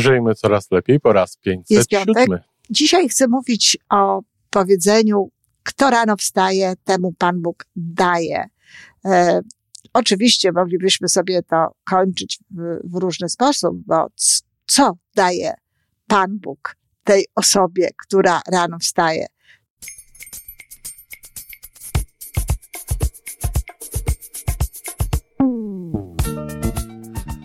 Żyjmy coraz lepiej po raz Jest piątek. 507. Dzisiaj chcę mówić o powiedzeniu, kto rano wstaje, temu Pan Bóg daje. E, oczywiście moglibyśmy sobie to kończyć w, w różny sposób, bo c- co daje Pan Bóg tej osobie, która rano wstaje?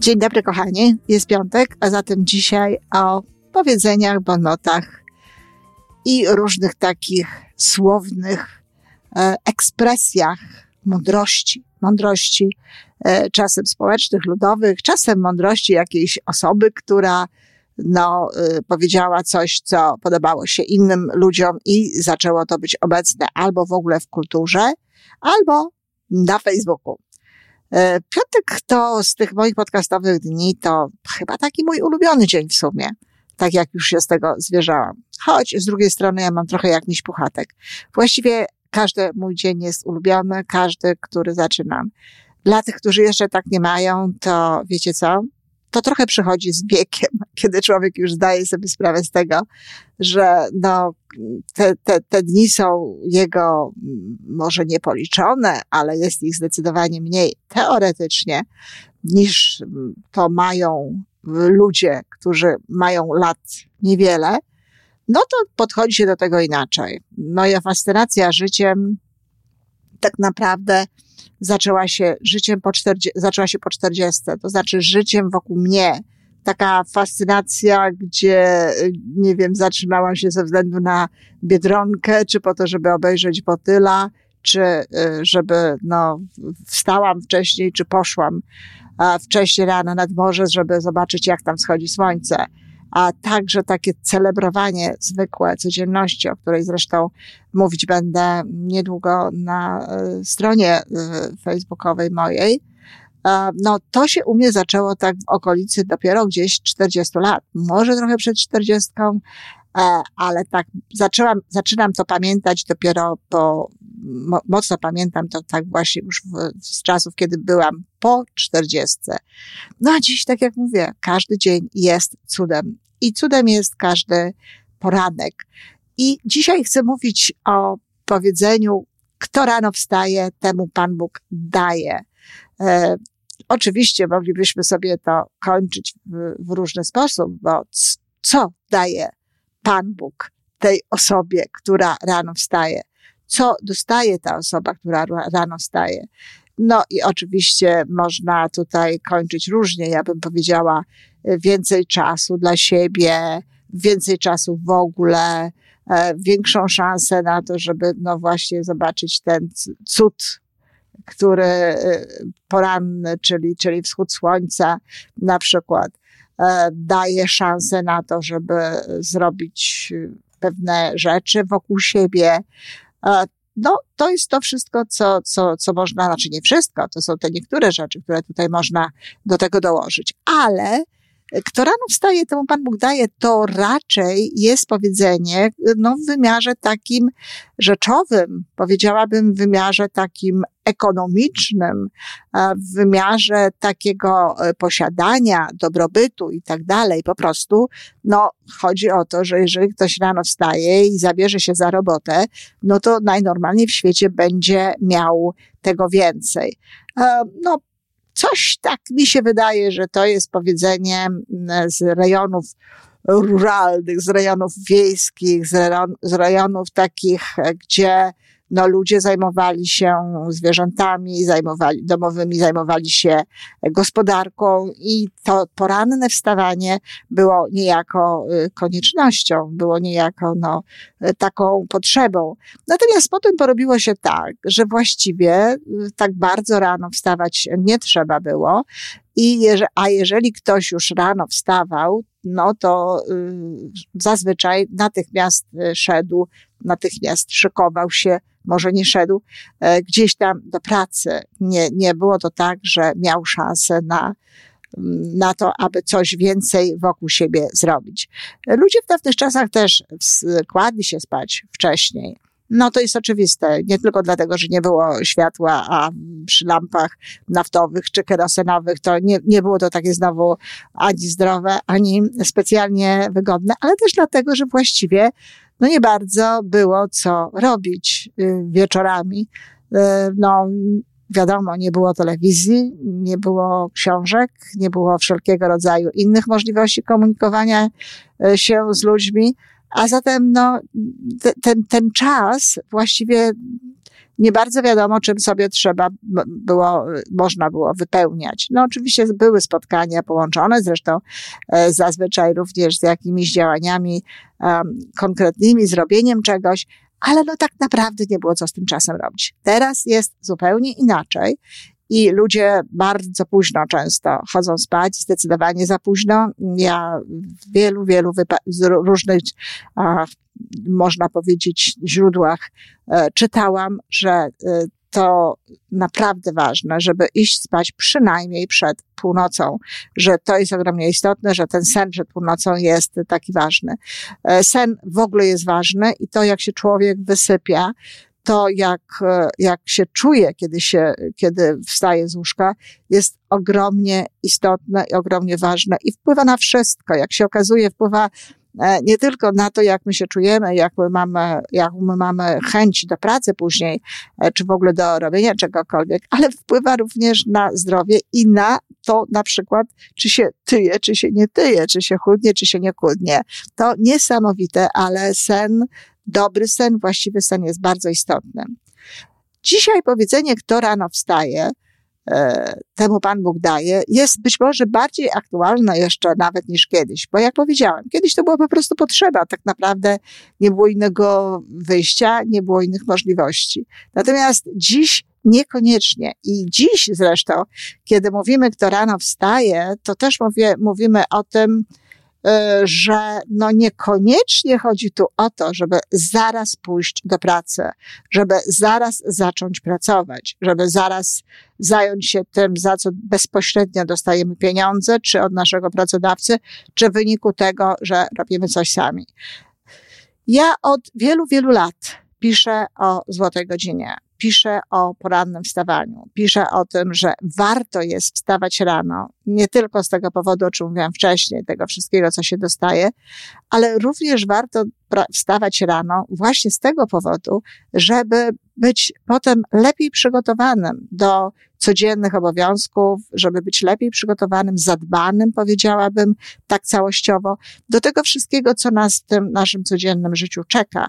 Dzień dobry, kochani. Jest piątek, a zatem dzisiaj o powiedzeniach, bonotach i różnych takich słownych e, ekspresjach mądrości. Mądrości e, czasem społecznych, ludowych, czasem mądrości jakiejś osoby, która no, e, powiedziała coś, co podobało się innym ludziom i zaczęło to być obecne albo w ogóle w kulturze, albo na Facebooku. E, Piątek to z tych moich podcastowych dni to chyba taki mój ulubiony dzień w sumie. Tak jak już się z tego zwierzałam. Choć z drugiej strony ja mam trochę jak miś puchatek. Właściwie każdy mój dzień jest ulubiony, każdy, który zaczynam. Dla tych, którzy jeszcze tak nie mają, to wiecie co? To trochę przychodzi z wiekiem, kiedy człowiek już zdaje sobie sprawę z tego, że no, te, te, te dni są jego mm, może niepoliczone, ale jest ich zdecydowanie mniej teoretycznie niż mm, to mają ludzie, którzy mają lat niewiele, no to podchodzi się do tego inaczej. Moja fascynacja życiem tak naprawdę zaczęła się życiem po 40, zaczęła się po 40, to znaczy życiem wokół mnie. Taka fascynacja, gdzie, y, nie wiem, zatrzymałam się ze względu na Biedronkę, czy po to, żeby obejrzeć Botyla, czy y, żeby, no, wstałam wcześniej, czy poszłam wcześniej rano nad morze, żeby zobaczyć, jak tam wschodzi słońce. A także takie celebrowanie zwykłe codzienności, o której zresztą mówić będę niedługo na y, stronie y, facebookowej mojej. E, No, to się u mnie zaczęło tak w okolicy dopiero gdzieś 40 lat. Może trochę przed 40, e, ale tak zaczęłam, zaczynam to pamiętać dopiero po, mo, mocno pamiętam to tak właśnie już w, z czasów, kiedy byłam po 40. No a dziś, tak jak mówię, każdy dzień jest cudem. I cudem jest każdy poranek. I dzisiaj chcę mówić o powiedzeniu, kto rano wstaje, temu Pan Bóg daje. E, oczywiście moglibyśmy sobie to kończyć w, w różny sposób, bo c- co daje Pan Bóg tej osobie, która rano wstaje? Co dostaje ta osoba, która ra- rano wstaje? No i oczywiście można tutaj kończyć różnie. Ja bym powiedziała więcej czasu dla siebie, więcej czasu w ogóle, e, większą szansę na to, żeby no właśnie zobaczyć ten cud, który e, poranny, czyli, czyli wschód słońca na przykład, e, daje szansę na to, żeby zrobić pewne rzeczy wokół siebie. No, to jest to wszystko, co, co, co można, znaczy nie wszystko, to są te niektóre rzeczy, które tutaj można do tego dołożyć, ale kto rano wstaje, temu Pan Bóg daje, to raczej jest powiedzenie, no w wymiarze takim rzeczowym, powiedziałabym w wymiarze takim ekonomicznym, e, w wymiarze takiego e, posiadania, dobrobytu i tak dalej. Po prostu, no, chodzi o to, że jeżeli ktoś rano wstaje i zabierze się za robotę, no to najnormalniej w świecie będzie miał tego więcej. E, No, coś tak mi się wydaje, że to jest powiedzenie mm, z rejonów ruralnych, z rejonów wiejskich, z, rejon, z rejonów takich, e, gdzie no, ludzie zajmowali się zwierzętami, zajmowali, domowymi, zajmowali się gospodarką i to poranne wstawanie było niejako y, koniecznością, było niejako no, y, taką potrzebą. Natomiast potem porobiło się tak, że właściwie y, tak bardzo rano wstawać nie trzeba było I jeże, a jeżeli ktoś już rano wstawał, no to y, zazwyczaj natychmiast szedł, natychmiast szykował się, może nie szedł e, gdzieś tam do pracy. Nie, nie było to tak, że miał szansę na, mm, na to, aby coś więcej wokół siebie zrobić. Ludzie w dawnych czasach też kładli się spać wcześniej. No to jest oczywiste. Nie tylko dlatego, że nie było światła, a przy lampach naftowych czy kerosenowych to nie, nie było to takie znowu ani zdrowe, ani specjalnie wygodne, ale też dlatego, że właściwie no nie bardzo było co robić y, wieczorami. Y, no, wiadomo, nie było telewizji, nie było książek, nie było wszelkiego rodzaju innych możliwości komunikowania y, się z ludźmi. A zatem, no, ten, ten czas właściwie nie bardzo wiadomo, czym sobie trzeba było, można było wypełniać. No oczywiście były spotkania połączone, zresztą e, zazwyczaj również z jakimiś działaniami um, konkretnymi, zrobieniem czegoś, ale no tak naprawdę nie było co z tym czasem robić. Teraz jest zupełnie inaczej i ludzie bardzo późno często chodzą spać, zdecydowanie za późno. Ja w wielu, wielu z różnych, a, można powiedzieć, źródłach e, czytałam, że e, to naprawdę ważne, żeby iść spać przynajmniej przed północą, że to jest ogromnie istotne, że ten sen przed północą jest taki ważny. E, sen w ogóle jest ważny i to, jak się człowiek wysypia, to, jak, jak się czuje, kiedy się, kiedy wstaje z łóżka, jest ogromnie istotne i ogromnie ważne i wpływa na wszystko. Jak się okazuje, wpływa e, nie tylko na to, jak my się czujemy, jak my mamy, jak my mamy chęć do pracy później, e, czy w ogóle do robienia czegokolwiek, ale wpływa również na zdrowie i na to na przykład, czy się tyje, czy się nie tyje, czy się chudnie, czy się nie chudnie. To niesamowite, ale sen dobry sen, właściwy sen jest bardzo istotny. Dzisiaj powiedzenie, kto rano wstaje, e, temu Pan Bóg daje, jest być może bardziej aktualne jeszcze nawet niż kiedyś, bo jak powiedziałem, kiedyś to była po prostu potrzeba, tak naprawdę nie było innego wyjścia, nie było innych możliwości. Natomiast dziś niekoniecznie. I dziś zresztą, kiedy mówimy, kto rano wstaje, to też mówię, mówimy o tym, że no niekoniecznie chodzi tu o to, żeby zaraz pójść do pracy, żeby zaraz zacząć pracować, żeby zaraz zająć się tym, za co bezpośrednio dostajemy pieniądze, czy od naszego pracodawcy, czy w wyniku tego, że robimy coś sami. Ja od wielu, wielu lat piszę o złotej godzinie pisze o porannym wstawaniu. Pisze o tym, że warto jest wstawać rano, nie tylko z tego powodu, o czym mówiłam wcześniej, tego wszystkiego, co się dostaje, ale również warto wstawać rano właśnie z tego powodu, żeby być potem lepiej przygotowanym do codziennych obowiązków, żeby być lepiej przygotowanym, zadbanym, powiedziałabym, tak całościowo, do tego wszystkiego, co nas w tym naszym codziennym życiu czeka,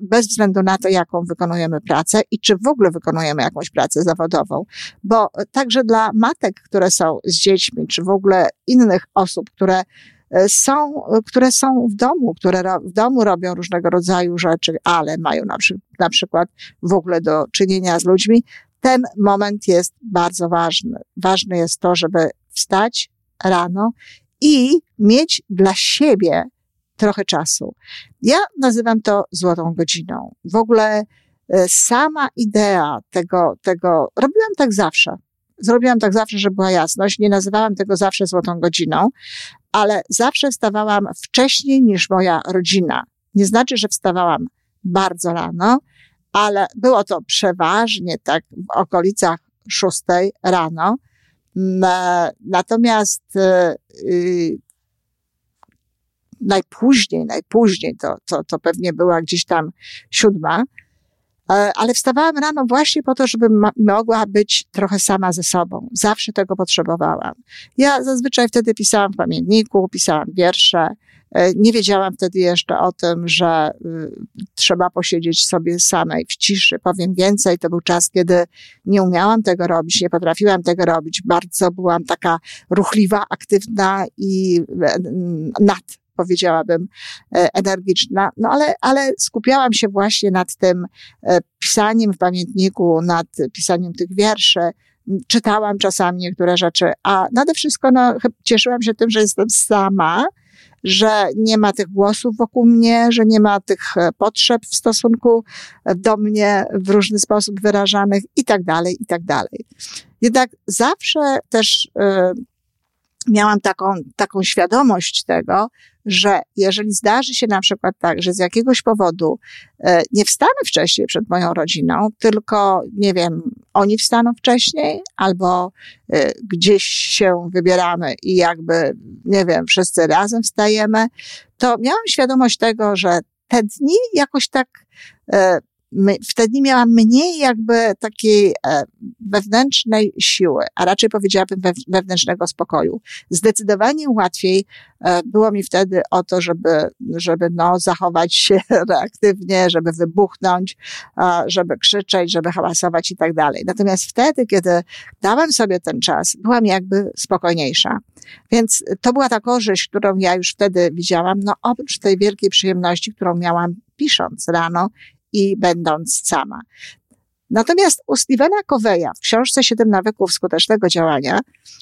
bez względu na to, jaką wykonujemy pracę i czy w ogóle wykonujemy jakąś pracę zawodową. Bo także dla matek, które są z dziećmi, czy w ogóle innych osób, które są, które są w domu, które w domu robią różnego rodzaju rzeczy, ale mają na, przy, na przykład w ogóle do czynienia z ludźmi, ten moment jest bardzo ważny. Ważne jest to, żeby wstać rano i mieć dla siebie trochę czasu. Ja nazywam to złotą godziną. W ogóle e, sama idea tego, tego, robiłam tak zawsze. Zrobiłam tak zawsze, żeby była jasność. Nie nazywałam tego zawsze złotą godziną, ale zawsze wstawałam wcześniej niż moja rodzina. Nie znaczy, że wstawałam bardzo rano, ale było to przeważnie tak w okolicach szóstej rano. Natomiast yy, najpóźniej, najpóźniej, to, to, to pewnie była gdzieś tam siódma, e, ale wstawałam rano właśnie po to, żeby mogła być trochę sama ze sobą. Zawsze tego potrzebowałam. Ja zazwyczaj wtedy pisałam w pamiętniku, pisałam wiersze, E, nie wiedziałam wtedy jeszcze o tym, że y, trzeba posiedzieć sobie samej w ciszy. Powiem więcej, to był czas, kiedy nie umiałam tego robić, nie potrafiłam tego robić. Bardzo byłam taka ruchliwa, aktywna i e, nad powiedziałabym, e, energiczna, no ale, ale skupiałam się właśnie nad tym pisaniem w pamiętniku, nad pisaniem tych wierszy, czytałam czasami niektóre rzeczy, a nade wszystko no, cieszyłam się tym, że jestem sama, że nie ma tych głosów wokół mnie, że nie ma tych e, potrzeb w stosunku do mnie w różny sposób wyrażanych i tak dalej, i tak dalej. Jednak zawsze też miałam taką, taką świadomość tego, że jeżeli zdarzy się na przykład tak, że z jakiegoś powodu e, nie wstanę wcześniej przed moją rodziną, tylko, nie wiem, oni wstaną wcześniej, albo e, gdzieś się wybieramy i jakby, nie wiem, wszyscy razem wstajemy, to miałam świadomość tego, że te dni jakoś tak e, wtedy miałam mniej jakby takiej e, wewnętrznej siły, a raczej powiedziałabym wewnętrznego spokoju. Zdecydowanie łatwiej e, było mi wtedy o to, żeby, żeby no, zachować się reaktywnie, żeby wybuchnąć, żeby krzyczeć, żeby hałasować i tak dalej. Natomiast wtedy, kiedy dałem sobie ten czas, byłam jakby spokojniejsza. Więc to była ta korzyść, którą ja już wtedy widziałam, no oprócz tej wielkiej przyjemności, którą miałam pisząc rano i będąc sama. Natomiast u Stevena Coveya w książce Siedem nawyków skutecznego działania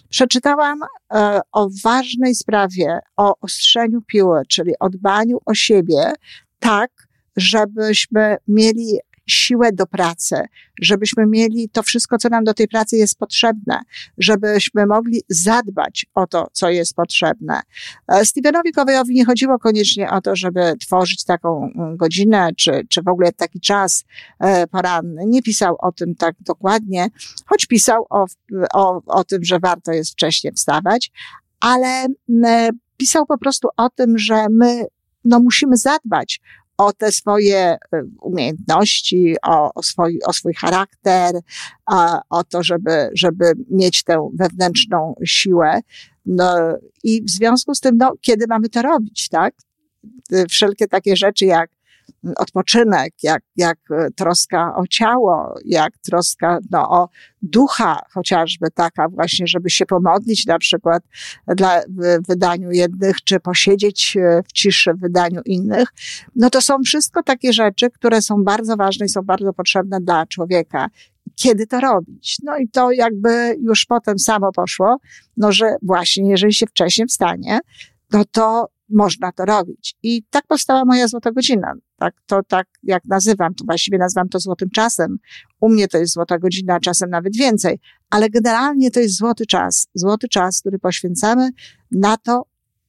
przeczytałam e, o ważnej sprawie, o ostrzeniu piły, czyli o dbaniu o siebie tak, żebyśmy mieli siłę do pracy, żebyśmy mieli to wszystko, co nam do tej pracy jest potrzebne, żebyśmy mogli zadbać o to, co jest potrzebne. E, Stevenowi Coveyowi nie chodziło koniecznie o to, żeby tworzyć taką mm, godzinę, czy, czy w ogóle taki czas e, poranny. Nie pisał o tym tak dokładnie, choć pisał o, o, o tym, że warto jest wcześniej wstawać, ale mm, pisał po prostu o tym, że my no, musimy zadbać o te swoje e, umiejętności, o, o, swój, o swój charakter, a, o to, żeby, żeby mieć tę wewnętrzną siłę. No, I w związku z tym, no, kiedy mamy to robić, tak? Wszelkie takie rzeczy jak odpoczynek, jak, jak troska o ciało, jak troska no, o ducha, chociażby taka właśnie, żeby się pomodlić na przykład dla, w wydaniu jednych, czy posiedzieć e, w ciszy w wydaniu innych, no to są wszystko takie rzeczy, które są bardzo ważne i są bardzo potrzebne dla człowieka kiedy to robić. No i to jakby już potem samo poszło, no że właśnie jeżeli się wcześniej wstanie, no to można to robić. I tak powstała moja złota godzina. Tak, to tak jak nazywam, to właściwie nazywam to złotym czasem. U mnie to jest złota godzina, czasem nawet więcej, ale generalnie to jest złoty czas. Złoty czas, który poświęcamy na to,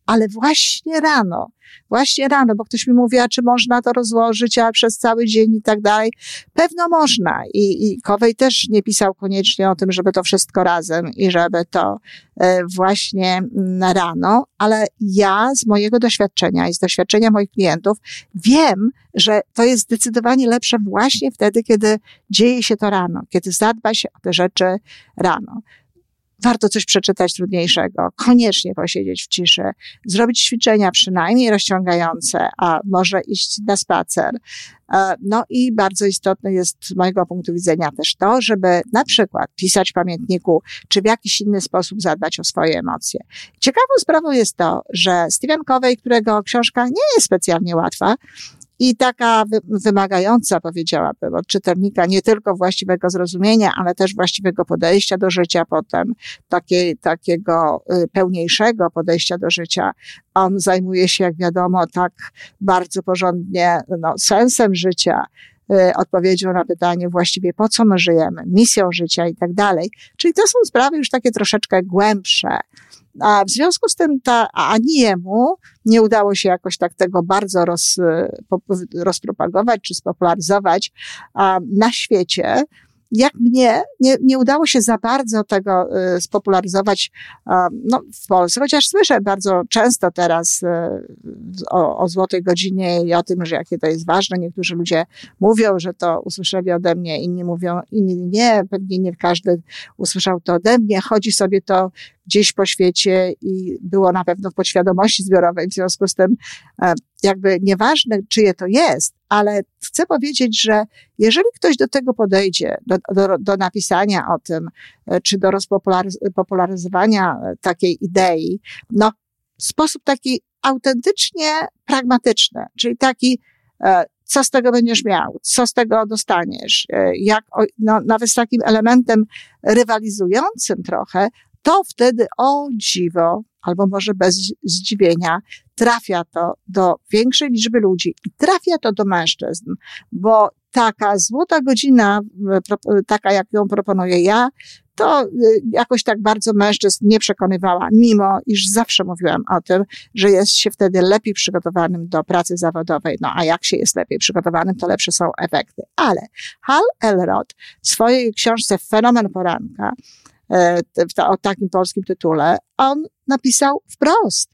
ale właśnie rano, właśnie rano, bo ktoś mi mówi, a czy można to rozłożyć, a przez cały dzień i tak dalej. Pewno można i, i Kowej też nie pisał koniecznie o tym, żeby to wszystko razem i żeby to e, właśnie na rano, ale ja z mojego doświadczenia i z doświadczenia moich klientów wiem, że to jest zdecydowanie lepsze właśnie wtedy, kiedy dzieje się to rano, kiedy zadba się o te rzeczy rano warto coś przeczytać trudniejszego, koniecznie posiedzieć w ciszy, zrobić ćwiczenia przynajmniej rozciągające, a może iść na spacer. E, no i bardzo istotne jest z mojego punktu widzenia też to, żeby na przykład pisać w pamiętniku, czy w jakiś inny sposób zadbać o swoje emocje. Ciekawą sprawą jest to, że Steven Covey, którego książka nie jest specjalnie łatwa, i taka wymagająca, powiedziałabym, od czytelnika nie tylko właściwego zrozumienia, ale też właściwego podejścia do życia potem, takie, takiego y, pełniejszego podejścia do życia. On zajmuje się, jak wiadomo, tak bardzo porządnie no, sensem życia, odpowiedzią na pytanie właściwie po co my żyjemy, misją życia i tak dalej. Czyli to są sprawy już takie troszeczkę głębsze. A w związku z tym ta, ani jemu nie udało się jakoś tak tego bardzo roz, rozpropagować czy spopularyzować na świecie jak mnie nie, nie udało się za bardzo tego y, spopularyzować no, w Polsce, chociaż słyszę bardzo często teraz y, o, o złotej godzinie i o tym, że jakie to jest ważne. Niektórzy ludzie mówią, że to usłyszeli ode mnie, inni mówią, inni nie, pewnie nie każdy usłyszał to ode mnie. Chodzi sobie to gdzieś po świecie i było na pewno w podświadomości zbiorowej. W związku z tym, e, jakby nieważne, czyje to jest, ale chcę powiedzieć, że jeżeli ktoś do tego podejdzie, do, do, do napisania o tym, e, czy do rozpopularyzowania e, takiej idei, no, w sposób taki autentycznie pragmatyczny, czyli taki, co z tego będziesz miał, co z tego dostaniesz, jak, no, nawet z takim elementem rywalizującym trochę, to wtedy o dziwo, albo może bez zdziwienia, trafia to do większej liczby ludzi i trafia to do mężczyzn, bo taka złota godzina, taka jak ją proponuję ja, to y, jakoś tak bardzo mężczyzn nie przekonywała, mimo iż zawsze mówiłam o tym, że jest się wtedy lepiej przygotowanym do pracy zawodowej. No a jak się jest lepiej przygotowanym, to lepsze są efekty. Ale Hal Elrod w swojej książce Fenomen Poranka, e, o takim polskim tytule, on napisał wprost.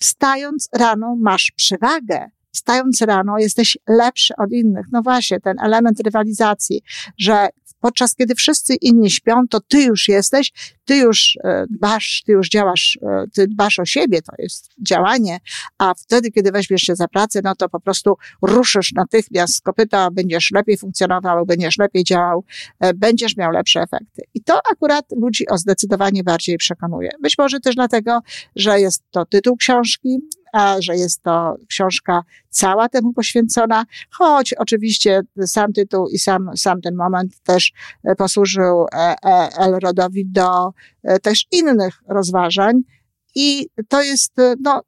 Wstając rano masz przewagę wstając rano jesteś lepszy od innych. No właśnie, ten element rywalizacji, że podczas kiedy wszyscy inni śpią, to ty już jesteś, ty już e, dbasz, ty już działasz, e, ty dbasz o siebie, to jest działanie, a wtedy, kiedy weźmiesz się za pracę, no to po prostu ruszysz natychmiast z kopyta, będziesz lepiej funkcjonował, będziesz lepiej działał, e, będziesz miał lepsze efekty. I to akurat ludzi o zdecydowanie bardziej przekonuje. Być może też dlatego, że jest to tytuł książki, że jest to książka cała temu poświęcona, choć oczywiście sam tytuł i sam, sam ten moment też e, posłużył e, e, Elrodowi do też innych rozważań. I to jest no,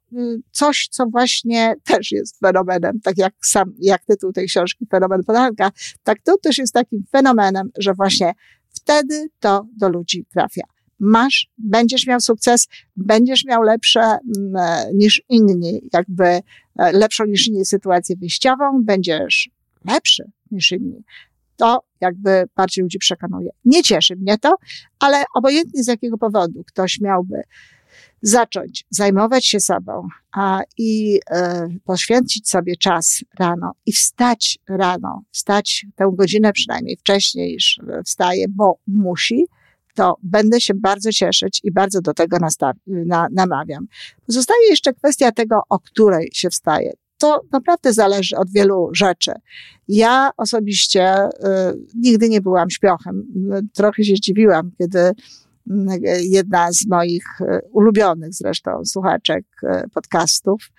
coś, co właśnie też jest fenomenem, tak jak sam, jak tytuł tej książki, Fenomen Polanka, tak to też jest takim fenomenem, że właśnie wtedy to do ludzi trafia masz, będziesz miał sukces, będziesz miał lepsze mm, e, niż inni, jakby e, lepszą niż inni sytuację wyjściową, będziesz lepszy niż inni. To jakby bardziej ludzi przekonuje. Nie cieszy mnie to, ale obojętnie z jakiego powodu ktoś miałby zacząć zajmować się sobą a, i e, poświęcić sobie czas rano i wstać rano, wstać tę godzinę przynajmniej wcześniej niż wstaje, bo musi, to będę się bardzo cieszyć i bardzo do tego na, namawiam. Pozostaje jeszcze kwestia tego, o której się wstaje. To naprawdę zależy od wielu rzeczy. Ja osobiście y, nigdy nie byłam śpiochem. Trochę się zdziwiłam, kiedy y, jedna z moich y, ulubionych zresztą słuchaczek y, podcastów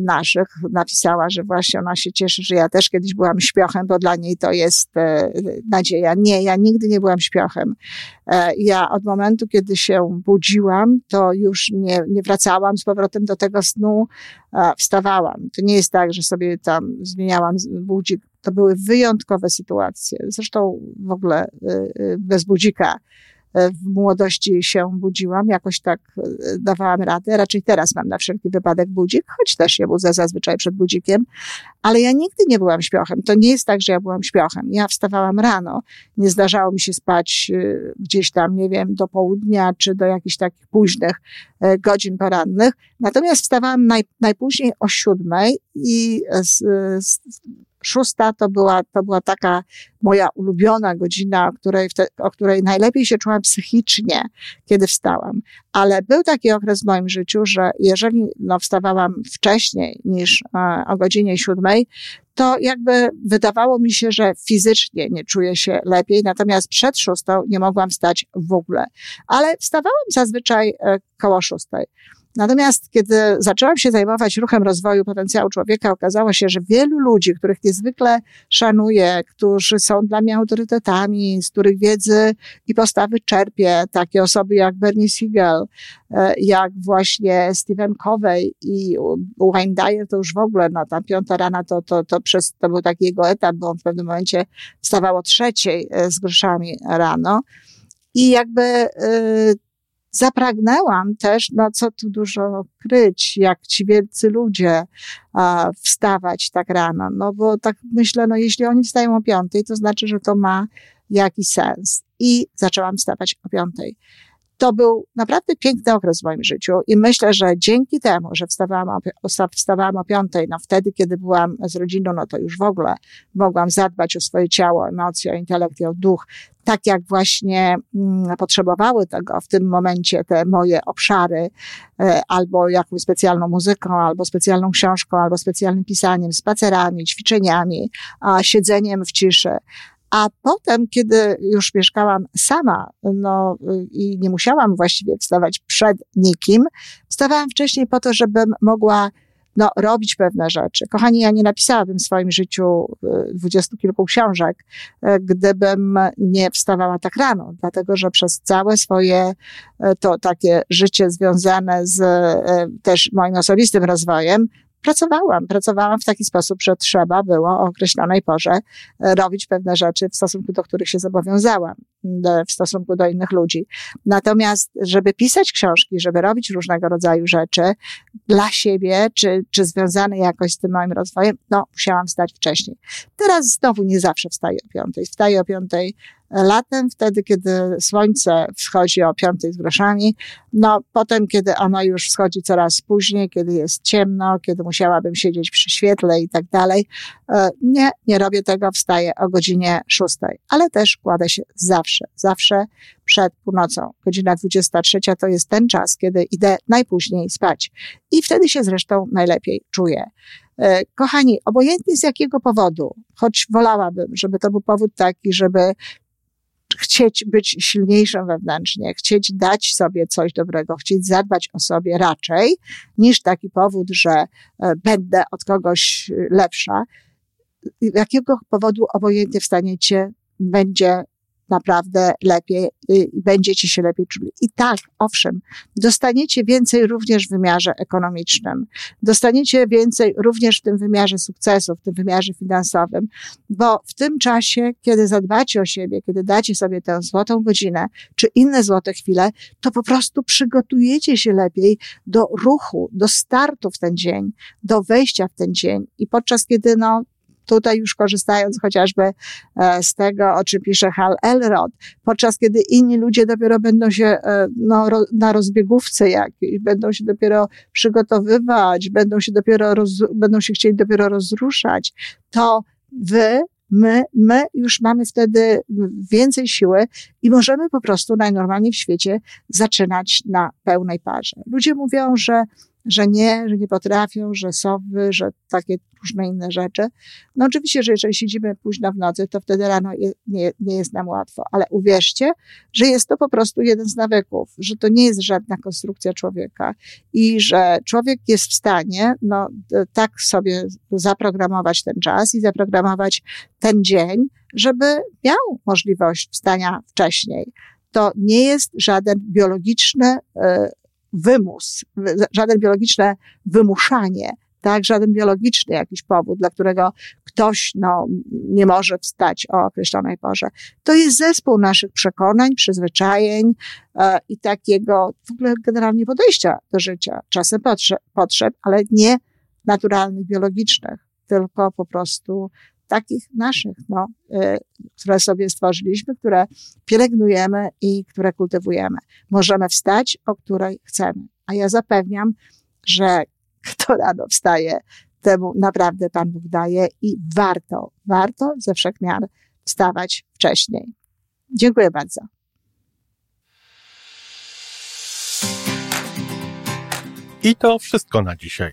naszych napisała, że właśnie ona się cieszy, że ja też kiedyś byłam śpiochem, bo dla niej to jest e, nadzieja. Nie, ja nigdy nie byłam śpiochem. E, ja od momentu, kiedy się budziłam, to już nie, nie wracałam z powrotem do tego snu, wstawałam. To nie jest tak, że sobie tam zmieniałam budzik. To były wyjątkowe sytuacje. Zresztą w ogóle bez budzika w młodości się budziłam, jakoś tak e, dawałam radę. Raczej teraz mam na wszelki wypadek budzik, choć też się budzę zazwyczaj przed budzikiem, ale ja nigdy nie byłam śpiochem. To nie jest tak, że ja byłam śpiochem. Ja wstawałam rano. Nie zdarzało mi się spać e, gdzieś tam, nie wiem, do południa czy do jakichś takich późnych e, godzin porannych. Natomiast wstawałam naj, najpóźniej o siódmej i z, z, szósta to była, to była taka moja ulubiona godzina, o której, o której najlepiej się czułam psychicznie, kiedy wstałam. Ale był taki okres w moim życiu, że jeżeli no, wstawałam wcześniej niż e, o godzinie siódmej, to jakby wydawało mi się, że fizycznie nie czuję się lepiej, natomiast przed szóstą nie mogłam stać w ogóle. Ale wstawałam zazwyczaj e, koło szóstej. Natomiast kiedy zaczęłam się zajmować ruchem rozwoju potencjału człowieka, okazało się, że wielu ludzi, których niezwykle szanuję, którzy są dla mnie autorytetami, z których wiedzy i postawy czerpię, takie osoby jak Bernie Siegel, e, jak właśnie Stephen Covey i Wayne Dyer, to już w ogóle, no ta piąta rana to, to, to, przez, to był taki jego etap, bo on w pewnym momencie wstawał o trzeciej e, z groszami rano. I jakby y, zapragnęłam też, no co tu dużo kryć, jak ci wielcy ludzie a, wstawać tak rano. No bo tak myślę, no jeśli oni wstają o piątej, to znaczy, że to ma jakiś sens. I zaczęłam wstawać o piątej to był naprawdę piękny okres w moim życiu i myślę, że dzięki temu, że wstawałam o, wstawałam o piątej, no wtedy, kiedy byłam z rodziną, no to już w ogóle mogłam zadbać o swoje ciało, emocje, o intelekt i o duch, tak jak właśnie mm, potrzebowały tego w tym momencie te moje obszary, e, albo jakąś specjalną muzyką, albo specjalną książką, albo specjalnym pisaniem, spacerami, ćwiczeniami, a siedzeniem w ciszy. A potem, kiedy już mieszkałam sama, no i nie musiałam właściwie wstawać przed nikim, wstawałam wcześniej po to, żebym mogła no, robić pewne rzeczy. Kochani, ja nie napisałabym w swoim życiu e, dwudziestu kilku książek, e, gdybym nie wstawała tak rano, dlatego że przez całe swoje to takie życie związane z też moim osobistym rozwojem, pracowałam. Pracowałam w taki sposób, że trzeba było o określonej porze e, robić pewne rzeczy w stosunku do których się zobowiązałam, w stosunku do innych ludzi. Natomiast, żeby pisać książki, żeby robić różnego rodzaju rzeczy dla siebie, czy, czy związane jakoś z tym moim rozwojem, no, musiałam wstać wcześniej. Teraz znowu nie zawsze wstaję o piątej. Wstaję o piątej latem, wtedy, kiedy słońce wschodzi o piątej z groszami, no potem, kiedy ono już wschodzi coraz później, kiedy jest ciemno, kiedy musiałabym siedzieć przy świetle i tak dalej. E, nie, nie robię tego, wstaję o godzinie szóstej, ale też kładę się zawsze, zawsze przed północą. Godzina 23 to jest ten czas, kiedy idę najpóźniej spać. I wtedy się zresztą najlepiej czuję. E, kochani, obojętnie z jakiego powodu, choć wolałabym, żeby to był powód taki, żeby chcieć być silniejszym wewnętrznie, chcieć dać sobie coś dobrego, chcieć zadbać o sobie raczej, niż taki powód, że e, będę od kogoś lepsza. Jakiego powodu obojętnie wstaniecie, będzie naprawdę lepiej, y, będziecie się lepiej czuli. I tak, owszem, dostaniecie więcej również w wymiarze ekonomicznym, dostaniecie więcej również w tym wymiarze sukcesu, w tym wymiarze finansowym, bo w tym czasie, kiedy zadbacie o siebie, kiedy dacie sobie tę złotą godzinę, czy inne złote chwile, to po prostu przygotujecie się lepiej do ruchu, do startu w ten dzień, do wejścia w ten dzień. I podczas kiedy no, tutaj już korzystając chociażby e, z tego, o czym pisze Hal Elrod, podczas kiedy inni ludzie dopiero będą się e, no, na rozbiegówce jakiejś, będą się dopiero przygotowywać, będą się dopiero, roz, będą się chcieli dopiero rozruszać, to wy my, my już mamy wtedy więcej siły i możemy po prostu najnormalniej w świecie zaczynać na pełnej parze. Ludzie mówią, że że nie, że nie potrafią, że sowy, że takie różne inne rzeczy. No oczywiście, że jeżeli siedzimy późno w nocy, to wtedy rano je, nie, nie jest nam łatwo, ale uwierzcie, że jest to po prostu jeden z nawyków, że to nie jest żadna konstrukcja człowieka i że człowiek jest w stanie, no, tak sobie zaprogramować ten czas i zaprogramować ten dzień, żeby miał możliwość wstania wcześniej. To nie jest żaden biologiczny e, wymus, żaden biologiczne wymuszanie, tak, żaden biologiczny jakiś powód, dla którego ktoś no, nie może wstać o określonej porze. To jest zespół naszych przekonań, przyzwyczajeń e, i takiego w ogóle generalnie podejścia do życia. Czasem potrzeb, potrzeb, ale nie naturalnych, biologicznych, tylko po prostu takich naszych, no, y, które sobie stworzyliśmy, które pielęgnujemy i które kultywujemy. Możemy wstać, o której chcemy. A ja zapewniam, że kto rano wstaje, temu naprawdę Pan Bóg daje i warto, warto ze wszechmiar wstawać wcześniej. Dziękuję bardzo. I to wszystko na dzisiaj.